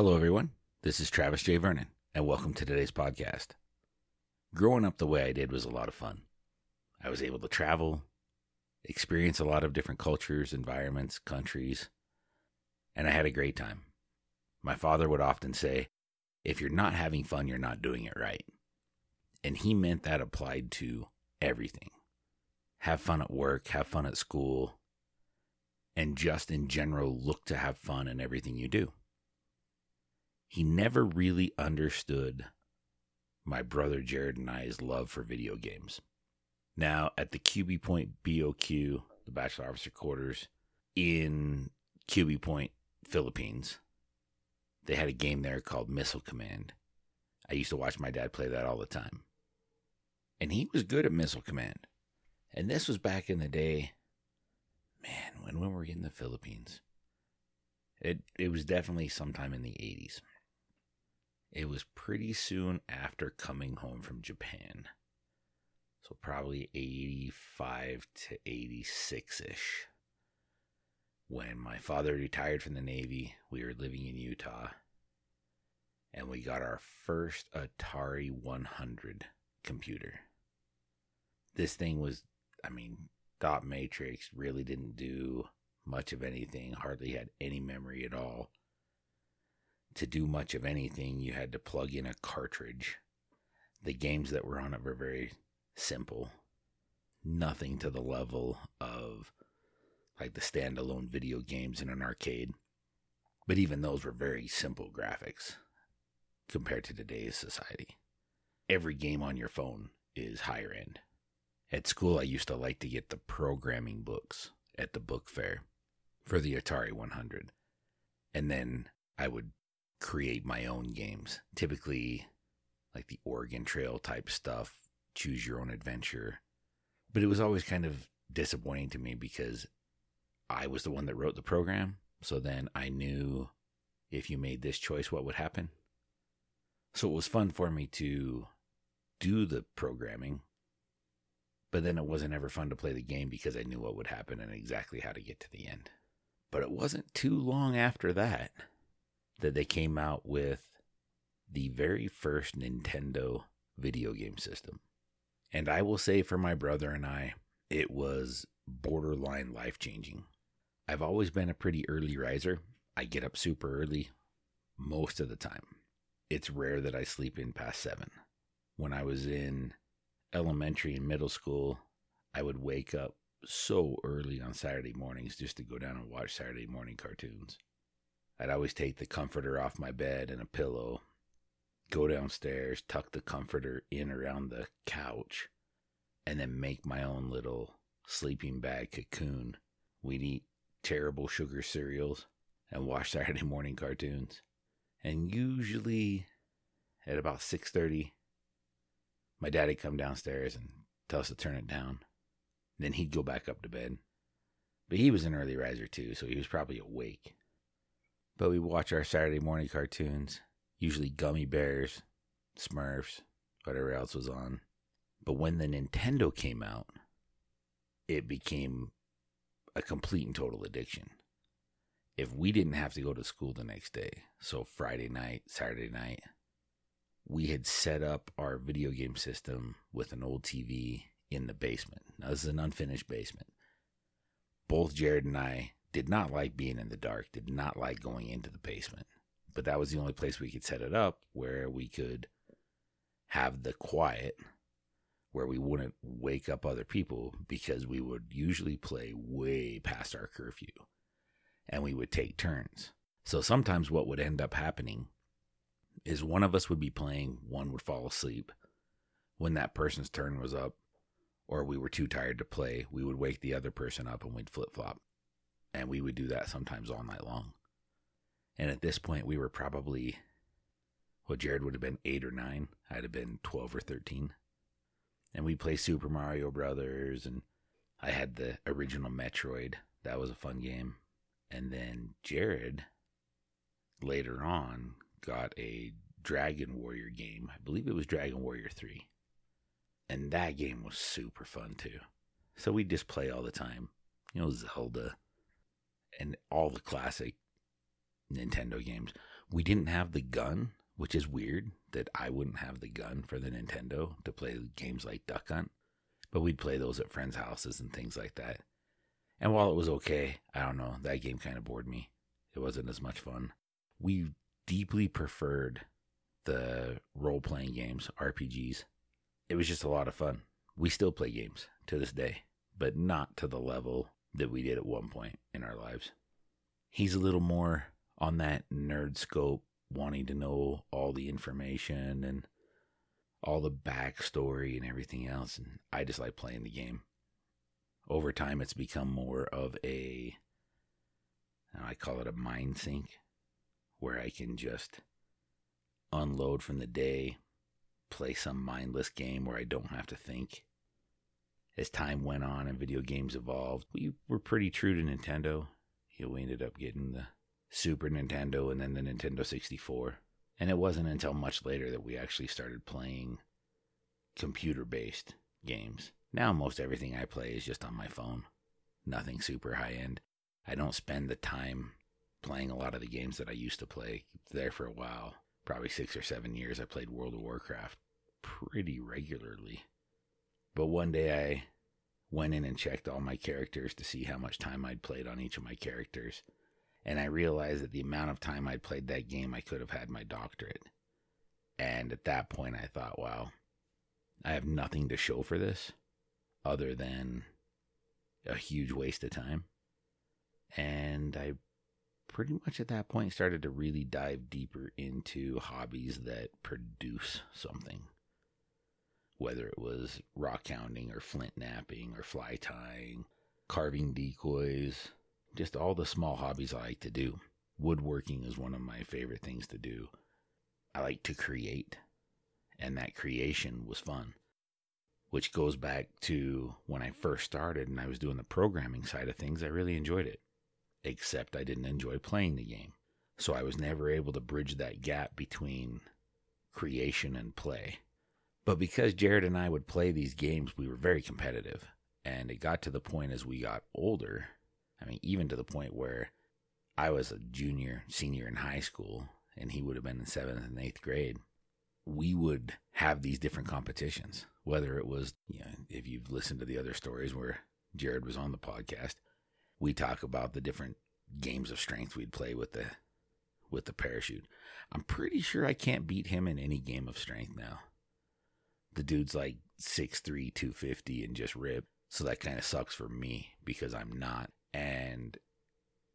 Hello, everyone. This is Travis J. Vernon, and welcome to today's podcast. Growing up the way I did was a lot of fun. I was able to travel, experience a lot of different cultures, environments, countries, and I had a great time. My father would often say, if you're not having fun, you're not doing it right. And he meant that applied to everything. Have fun at work, have fun at school, and just in general, look to have fun in everything you do. He never really understood my brother Jared and I's love for video games. Now, at the Cubi Point BOQ, the Bachelor Officer Quarters in Cubi Point, Philippines, they had a game there called Missile Command. I used to watch my dad play that all the time. And he was good at Missile Command. And this was back in the day, man, when, when were we in the Philippines? It, it was definitely sometime in the 80s. It was pretty soon after coming home from Japan. So probably 85 to 86 ish. When my father retired from the Navy, we were living in Utah. And we got our first Atari 100 computer. This thing was, I mean, Dot Matrix really didn't do much of anything, hardly had any memory at all to do much of anything, you had to plug in a cartridge. The games that were on it were very simple, nothing to the level of like the standalone video games in an arcade. But even those were very simple graphics compared to today's society. Every game on your phone is higher end. At school, I used to like to get the programming books at the book fair for the Atari 100. And then I would create my own games. Typically, like the Oregon Trail type stuff, choose your own adventure. But it was always kind of disappointing to me because I was the one that wrote the program. So then I knew if you made this choice, what would happen. So it was fun for me to do the programming. But then it wasn't ever fun to play the game because I knew what would happen and exactly how to get to the end. But it wasn't too long after that that they came out with the very first Nintendo video game system. And I will say for my brother and I, it was borderline life changing. I've always been a pretty early riser. I get up super early most of the time. It's rare that I sleep in past seven. When I was in elementary and middle school, I would wake up so early on Saturday mornings just to go down and watch Saturday morning cartoons. I'd always take the comforter off my bed and a pillow, go downstairs, tuck the comforter in around the couch, and then make my own little sleeping bag cocoon. We'd eat terrible sugar cereals and watch Saturday morning cartoons. And usually at about 6:30 my daddy'd come downstairs and tell us to turn it down. Then he'd go back up to bed. But he was an early riser too, so he was probably awake. But we watch our Saturday morning cartoons, usually Gummi Bears, Smurfs, whatever else was on. But when the Nintendo came out, it became a complete and total addiction. If we didn't have to go to school the next day, so Friday night, Saturday night, we had set up our video game system with an old TV in the basement. Now, this is an unfinished basement. Both Jared and I did not like being in the dark, did not like going into the basement. But that was the only place we could set it up where we could have the quiet where we wouldn't wake up other people because we would usually play way past our curfew and we would take turns. So sometimes what would end up happening is one of us would be playing, one would fall asleep. When that person's turn was up, or we were too tired to play, we would wake the other person up and we'd flip flop. And we would do that sometimes all night long. And at this point, we were probably, well, Jared would have been eight or nine. I'd have been 12 or 13. And we'd play Super Mario Brothers. And I had the original Metroid. That was a fun game. And then Jared, later on, got a Dragon Warrior game. I believe it was Dragon Warrior 3. And that game was super fun too. So we'd just play all the time. You know, Zelda, and all the classic Nintendo games. We didn't have the gun, which is weird that I wouldn't have the gun for the Nintendo to play games like Duck Hunt, but we'd play those at friends' houses and things like that. And while it was okay, I don't know, that game kind of bored me. It wasn't as much fun. We deeply preferred the role playing games, RPGs. It was just a lot of fun. We still play games to this day, but not to the level that we did at one point in our lives. He's a little more on that nerd scope, wanting to know all the information and all the backstory and everything else. And I just like playing the game. Over time, it's become more of a, uh, I call it a mind sink, where I can just unload from the day, play some mindless game where I don't have to think. As time went on and video games evolved, we were pretty true to Nintendo. You know, we ended up getting the Super Nintendo and then the Nintendo 64. And it wasn't until much later that we actually started playing computer based games. Now, most everything I play is just on my phone. Nothing super high end. I don't spend the time playing a lot of the games that I used to play there for a while probably six or seven years, I played World of Warcraft pretty regularly. But one day I went in and checked all my characters to see how much time I'd played on each of my characters. And I realized that the amount of time I'd played that game, I could have had my doctorate. And at that point, I thought, wow, I have nothing to show for this other than a huge waste of time. And I pretty much at that point started to really dive deeper into hobbies that produce something. Whether it was rock hounding or flint knapping or fly tying, carving decoys, just all the small hobbies I like to do. Woodworking is one of my favorite things to do. I like to create, and that creation was fun. Which goes back to when I first started and I was doing the programming side of things, I really enjoyed it except I didn't enjoy playing the game. So I was never able to bridge that gap between creation and play. But because Jared and I would play these games, we were very competitive. And it got to the point as we got older, I mean, even to the point where I was a junior, senior in high school, and he would have been in seventh and eighth grade. We would have these different competitions, whether it was, you know, if you've listened to the other stories where Jared was on the podcast, we talk about the different games of strength we'd play with the with the parachute. I'm pretty sure I can't beat him in any game of strength now. The dude's like 6'3, 250 and just rip. So that kind of sucks for me because I'm not. And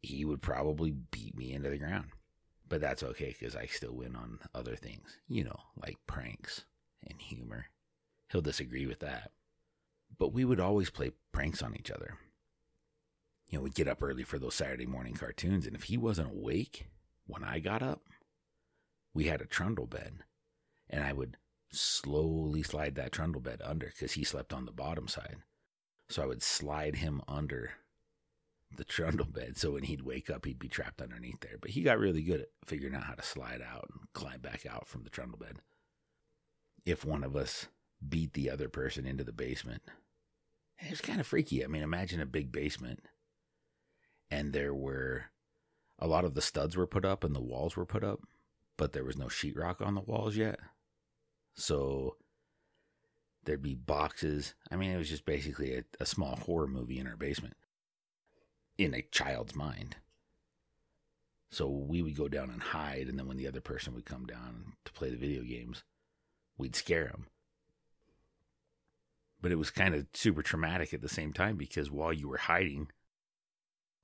he would probably beat me into the ground. But that's okay because I still win on other things, you know, like pranks and humor. He'll disagree with that. But we would always play pranks on each other you know, we'd get up early for those Saturday morning cartoons. And if he wasn't awake when I got up, we had a trundle bed. And I would slowly slide that trundle bed under because he slept on the bottom side. So I would slide him under the trundle bed. So when he'd wake up, he'd be trapped underneath there. But he got really good at figuring out how to slide out and climb back out from the trundle bed. If one of us beat the other person into the basement, it was kind of freaky. I mean, imagine a big basement and there were a lot of the studs were put up and the walls were put up, but there was no sheetrock on the walls yet. So there'd be boxes. I mean, it was just basically a, a small horror movie in our basement in a child's mind. So we would go down and hide, and then when the other person would come down to play the video games, we'd scare them. But it was kind of super traumatic at the same time because while you were hiding,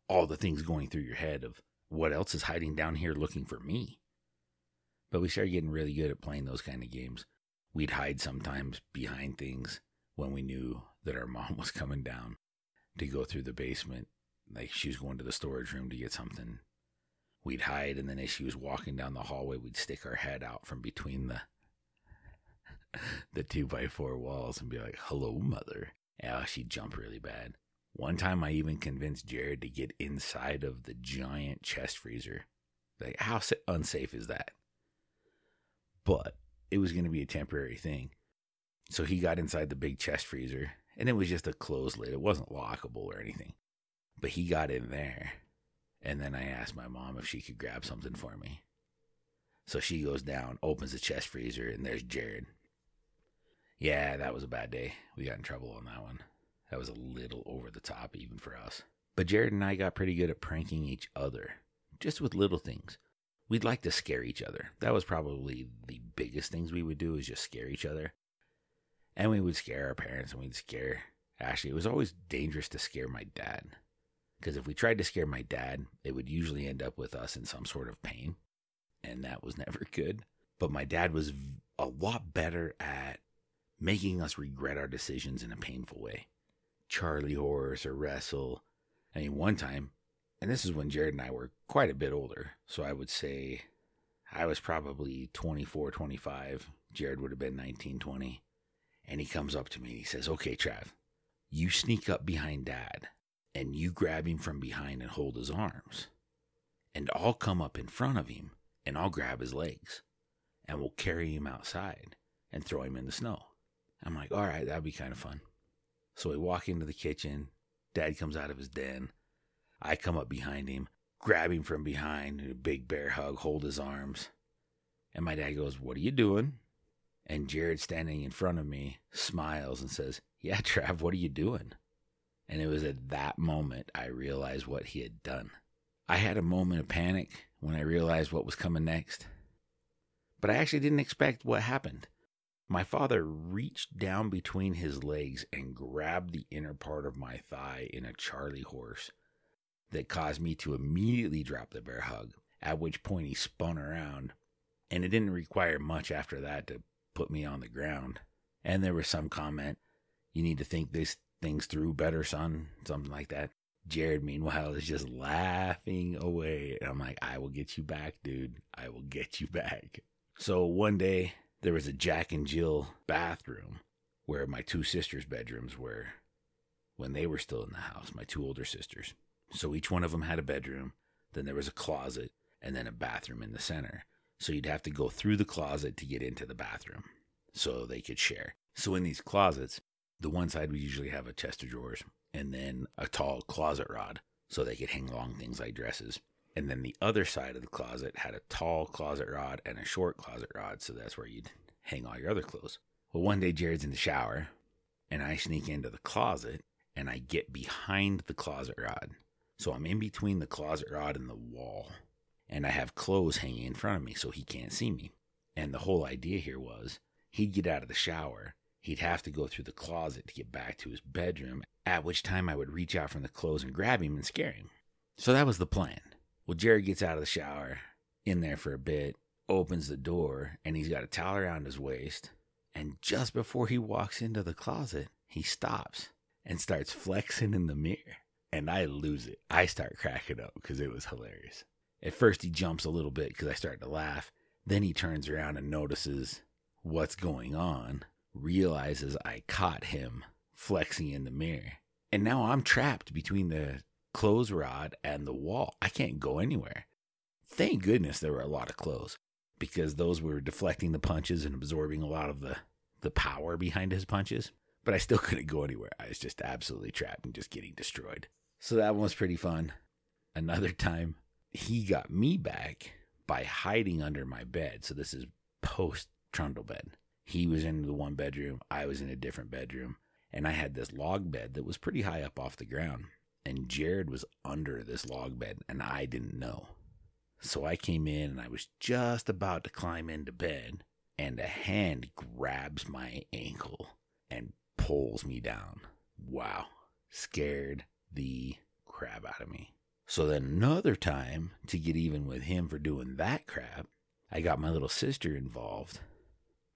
all the things going through your head of what else is hiding down here looking for me. But we started getting really good at playing those kind of games. We'd hide sometimes behind things when we knew that our mom was coming down to go through the basement. Like she was going to the storage room to get something. We'd hide, and then as she was walking down the hallway, we'd stick our head out from between the the two by four walls and be like, "Hello, mother." Yeah, she'd jump really bad. One time I even convinced Jared to get inside of the giant chest freezer. Like, how unsafe is that? But it was going to be a temporary thing. So he got inside the big chest freezer, and it was just a closed lid. It wasn't lockable or anything. But he got in there, and then I asked my mom if she could grab something for me. So she goes down, opens the chest freezer, and there's Jared. Yeah, that was a bad day. We got in trouble on that one. That was a little over the top, even for us. But Jared and I got pretty good at pranking each other, just with little things. We'd like to scare each other. That was probably the biggest things we would do is just scare each other. And we would scare our parents and we'd scare Ashley. It was always dangerous to scare my dad. Because if we tried to scare my dad, it would usually end up with us in some sort of pain. And that was never good. But my dad was a lot better at making us regret our decisions in a painful way. Charlie horse or wrestle. I mean, one time, and this is when Jared and I were quite a bit older. So I would say I was probably 24, 25. Jared would have been 19, 20. And he comes up to me and he says, Okay, Trav, you sneak up behind dad and you grab him from behind and hold his arms. And I'll come up in front of him and I'll grab his legs and we'll carry him outside and throw him in the snow. I'm like, All right, that'd be kind of fun. So we walk into the kitchen. Dad comes out of his den. I come up behind him, grab him from behind, a big bear hug, hold his arms. And my dad goes, What are you doing? And Jared, standing in front of me, smiles and says, Yeah, Trav, what are you doing? And it was at that moment I realized what he had done. I had a moment of panic when I realized what was coming next. But I actually didn't expect what happened. My father reached down between his legs and grabbed the inner part of my thigh in a Charlie horse that caused me to immediately drop the bear hug, at which point he spun around. And it didn't require much after that to put me on the ground. And there was some comment, you need to think these things through better, son, something like that. Jared, meanwhile, is just laughing away. And I'm like, I will get you back, dude. I will get you back. So one day, there was a Jack and Jill bathroom where my two sisters' bedrooms were when they were still in the house, my two older sisters. So each one of them had a bedroom, then there was a closet, and then a bathroom in the center. So you'd have to go through the closet to get into the bathroom so they could share. So in these closets, the one side would usually have a chest of drawers and then a tall closet rod so they could hang long things like dresses. And then the other side of the closet had a tall closet rod and a short closet rod, so that's where you'd hang all your other clothes. Well, one day Jared's in the shower, and I sneak into the closet and I get behind the closet rod. So I'm in between the closet rod and the wall, and I have clothes hanging in front of me so he can't see me. And the whole idea here was he'd get out of the shower, he'd have to go through the closet to get back to his bedroom, at which time I would reach out from the clothes and grab him and scare him. So that was the plan. Well, Jared gets out of the shower, in there for a bit, opens the door, and he's got a towel around his waist. And just before he walks into the closet, he stops and starts flexing in the mirror. And I lose it. I start cracking up because it was hilarious. At first, he jumps a little bit because I start to laugh. Then he turns around and notices what's going on, realizes I caught him flexing in the mirror. And now I'm trapped between the clothes rod and the wall. I can't go anywhere. Thank goodness there were a lot of clothes because those were deflecting the punches and absorbing a lot of the, the power behind his punches. But I still couldn't go anywhere. I was just absolutely trapped and just getting destroyed. So that one was pretty fun. Another time, he got me back by hiding under my bed. So this is post trundle bed. He was in the one bedroom, I was in a different bedroom, and I had this log bed that was pretty high up off the ground and Jared was under this log bed and I didn't know. So I came in and I was just about to climb into bed and a hand grabs my ankle and pulls me down. Wow. Scared the crap out of me. So then another time to get even with him for doing that crap, I got my little sister involved,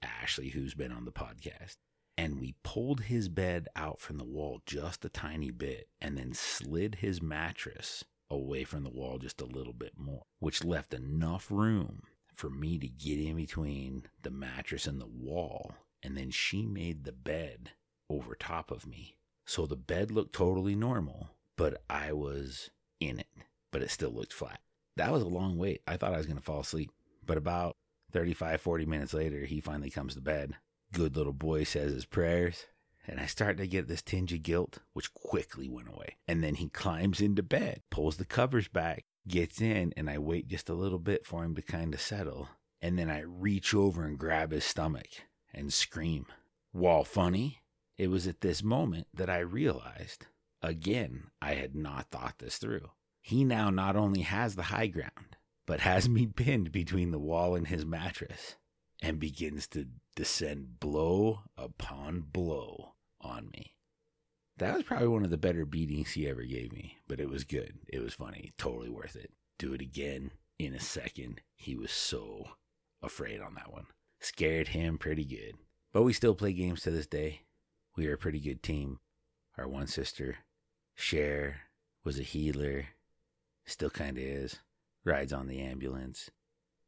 Ashley, who's been on the podcast and we pulled his bed out from the wall just a tiny bit and then slid his mattress away from the wall just a little bit more, which left enough room for me to get in between the mattress and the wall. And then she made the bed over top of me. So the bed looked totally normal, but I was in it, but it still looked flat. That was a long wait. I thought I was going to fall asleep. But about 35, 40 minutes later, he finally comes to bed good little boy says his prayers. And I start to get this tinge of guilt, which quickly went away. And then he climbs into bed, pulls the covers back, gets in, and I wait just a little bit for him to kind of settle. and then I reach over and grab his stomach and scream. While funny, it was at this moment that I realized again, I had not thought this through. He now not only has the high ground, but has me pinned between the wall and his mattress and begins to descend blow upon blow on me. That was probably one of the better beatings he ever gave me, but it was good. It was funny. Totally worth it. Do it again in a second. He was so afraid on that one. Scared him pretty good. But we still play games to this day. We were a pretty good team. Our one sister, Cher, was a healer. Still kind of is. Rides on the ambulance.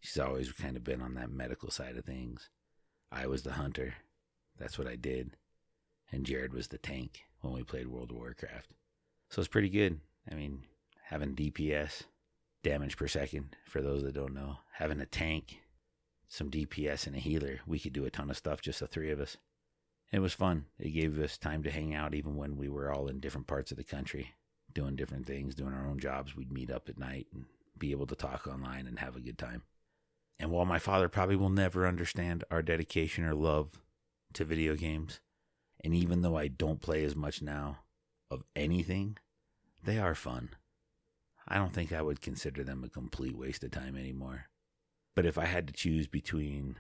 She's always kind of been on that medical side of things. I was the hunter. That's what I did. And Jared was the tank when we played World of Warcraft. So it's pretty good. I mean, having DPS, damage per second, for those that don't know, having a tank, some DPS, and a healer, we could do a ton of stuff, just the three of us. It was fun. It gave us time to hang out even when we were all in different parts of the country, doing different things, doing our own jobs. We'd meet up at night and be able to talk online and have a good time. And while my father probably will never understand our dedication or love to video games, and even though I don't play as much now of anything, they are fun. I don't think I would consider them a complete waste of time anymore. But if I had to choose between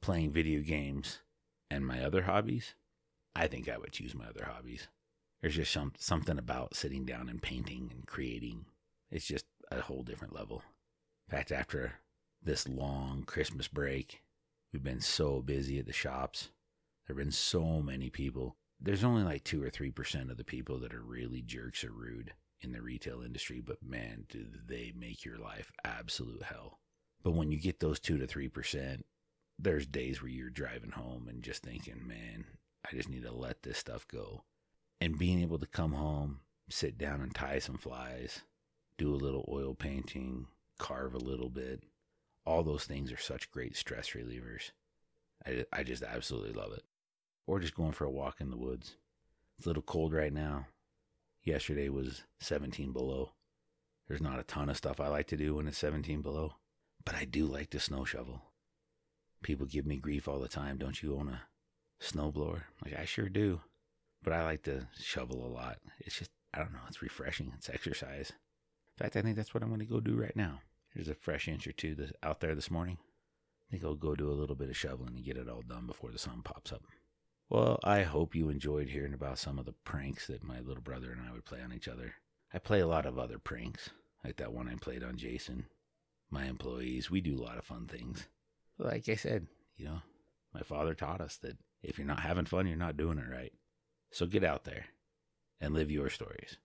playing video games and my other hobbies, I think I would choose my other hobbies. There's just some, something about sitting down and painting and creating. It's just a whole different level. In fact, after this long Christmas break, we've been so busy at the shops. There have been so many people. There's only like 2 or 3% of the people that are really jerks or rude in the retail industry, but man, do they make your life absolute hell. But when you get those 2 to 3%, there's days where you're driving home and just thinking, man, I just need to let this stuff go. And being able to come home, sit down and tie some flies, do a little oil painting, carve a little bit, all those things are such great stress relievers. I, I just absolutely love it. Or just going for a walk in the woods. It's a little cold right now. Yesterday was 17 below. There's not a ton of stuff I like to do when it's 17 below, but I do like to snow shovel. People give me grief all the time. Don't you own a snowblower? Like, I sure do. But I like to shovel a lot. It's just, I don't know, it's refreshing. It's exercise. In fact, I think that's what I'm going to go do right now. There's a fresh inch or two out there this morning. I think I'll go do a little bit of shoveling and get it all done before the sun pops up. Well, I hope you enjoyed hearing about some of the pranks that my little brother and I would play on each other. I play a lot of other pranks, like that one I played on Jason, my employees. We do a lot of fun things. Like I said, you know, my father taught us that if you're not having fun, you're not doing it right. So get out there and live your stories.